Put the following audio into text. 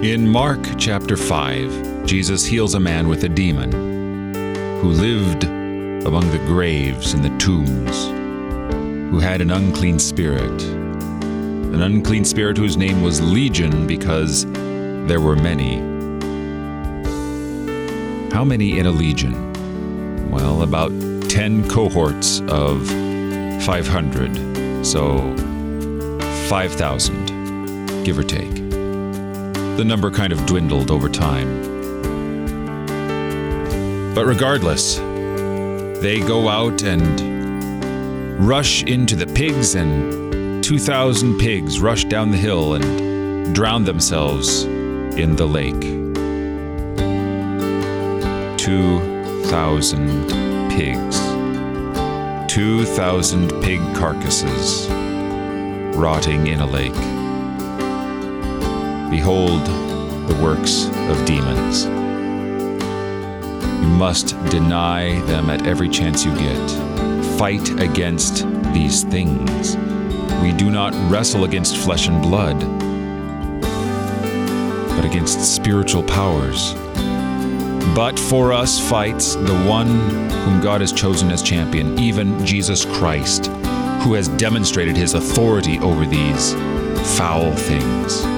Mark chapter 5, Jesus heals a man with a demon who lived among the graves and the tombs, who had an unclean spirit. An unclean spirit whose name was Legion because there were many. How many in a legion? Well, about 10 cohorts of 500, so 5,000, give or take. The number kind of dwindled over time. But regardless, they go out and rush into the pigs, and 2,000 pigs rush down the hill and drown themselves in the lake. 2,000 pigs. 2,000 pig carcasses rotting in a lake. Behold the works of demons. You must deny them at every chance you get. Fight against these things. We do not wrestle against flesh and blood, but against spiritual powers. But for us fights the one whom God has chosen as champion, even Jesus Christ, who has demonstrated his authority over these foul things.